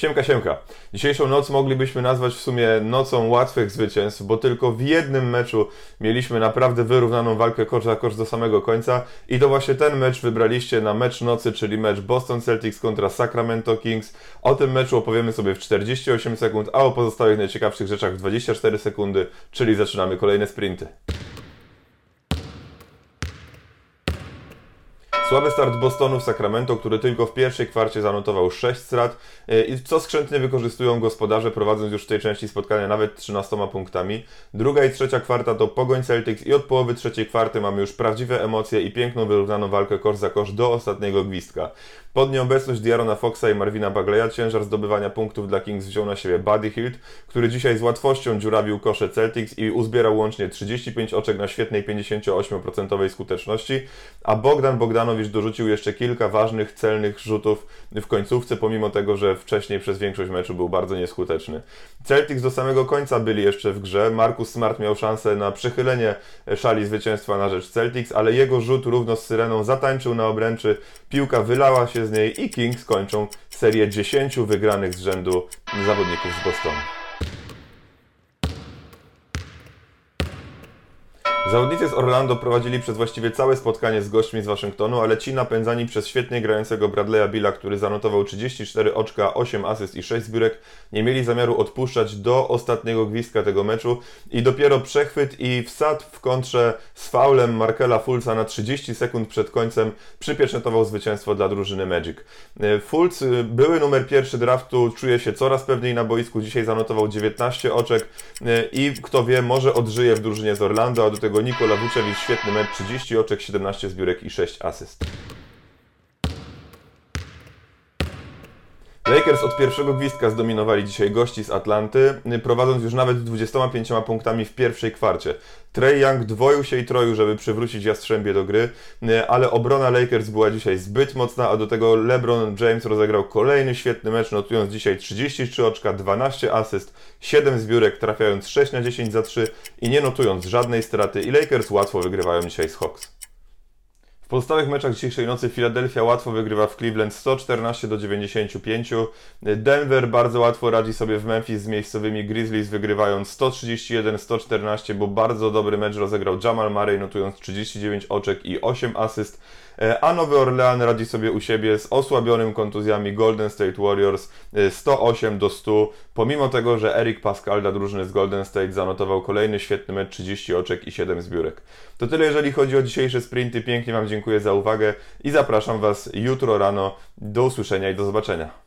Siemka, siemka. Dzisiejszą noc moglibyśmy nazwać w sumie nocą łatwych zwycięstw, bo tylko w jednym meczu mieliśmy naprawdę wyrównaną walkę koszt za koszt do samego końca i to właśnie ten mecz wybraliście na mecz nocy, czyli mecz Boston Celtics kontra Sacramento Kings. O tym meczu opowiemy sobie w 48 sekund, a o pozostałych najciekawszych rzeczach w 24 sekundy, czyli zaczynamy kolejne sprinty. Słaby start Bostonu w Sacramento, który tylko w pierwszej kwarcie zanotował 6 strat e, i co skrzętnie wykorzystują gospodarze, prowadząc już w tej części spotkania nawet 13 punktami. Druga i trzecia kwarta to pogoń Celtics i od połowy trzeciej kwarty mamy już prawdziwe emocje i piękną wyrównaną walkę kosz za kosz do ostatniego gwizdka. Pod nieobecność Diarona Foxa i Marvina Bagleya ciężar zdobywania punktów dla Kings wziął na siebie Buddy Hield, który dzisiaj z łatwością dziurawił kosze Celtics i uzbierał łącznie 35 oczek na świetnej 58% skuteczności, a Bogdan Bogdanowicz dorzucił jeszcze kilka ważnych, celnych rzutów w końcówce, pomimo tego, że wcześniej przez większość meczu był bardzo nieskuteczny. Celtics do samego końca byli jeszcze w grze. Marcus Smart miał szansę na przechylenie szali zwycięstwa na rzecz Celtics, ale jego rzut równo z Syreną zatańczył na obręczy, piłka wylała się z niej i Kings kończą serię 10 wygranych z rzędu zawodników z Bostonu. Zawodnicy z Orlando prowadzili przez właściwie całe spotkanie z gośćmi z Waszyngtonu, ale ci napędzani przez świetnie grającego Bradley'a Billa, który zanotował 34 oczka, 8 asyst i 6 zbiórek, nie mieli zamiaru odpuszczać do ostatniego gwizdka tego meczu i dopiero przechwyt i wsad w kontrze z faulem Markela Fulca na 30 sekund przed końcem przypieczętował zwycięstwo dla drużyny Magic. Fulc, były numer pierwszy draftu, czuje się coraz pewniej na boisku, dzisiaj zanotował 19 oczek i kto wie, może odżyje w drużynie z Orlando, a do tego Nikola Vucevic, świetny mecz, 30 oczek, 17 zbiórek i 6 asyst. Lakers od pierwszego gwizdka zdominowali dzisiaj gości z Atlanty, prowadząc już nawet 25 punktami w pierwszej kwarcie. Trey Young dwoił się i troił, żeby przywrócić Jastrzębie do gry, ale obrona Lakers była dzisiaj zbyt mocna, a do tego LeBron James rozegrał kolejny świetny mecz, notując dzisiaj 33 oczka, 12 asyst, 7 zbiórek, trafiając 6 na 10 za 3 i nie notując żadnej straty i Lakers łatwo wygrywają dzisiaj z Hawks pozostałych meczach dzisiejszej nocy Philadelphia łatwo wygrywa w Cleveland 114 do 95. Denver bardzo łatwo radzi sobie w Memphis z miejscowymi Grizzlies wygrywając 131-114, bo bardzo dobry mecz rozegrał Jamal Murray notując 39 oczek i 8 asyst. E, a Nowy Orlean radzi sobie u siebie z osłabionym kontuzjami Golden State Warriors 108 e, do 100, pomimo tego, że Eric Pascal dla drużyny z Golden State zanotował kolejny świetny mecz 30 oczek i 7 zbiórek. To tyle jeżeli chodzi o dzisiejsze sprinty. Pięknie Wam dziękuję za uwagę i zapraszam Was jutro rano. Do usłyszenia i do zobaczenia.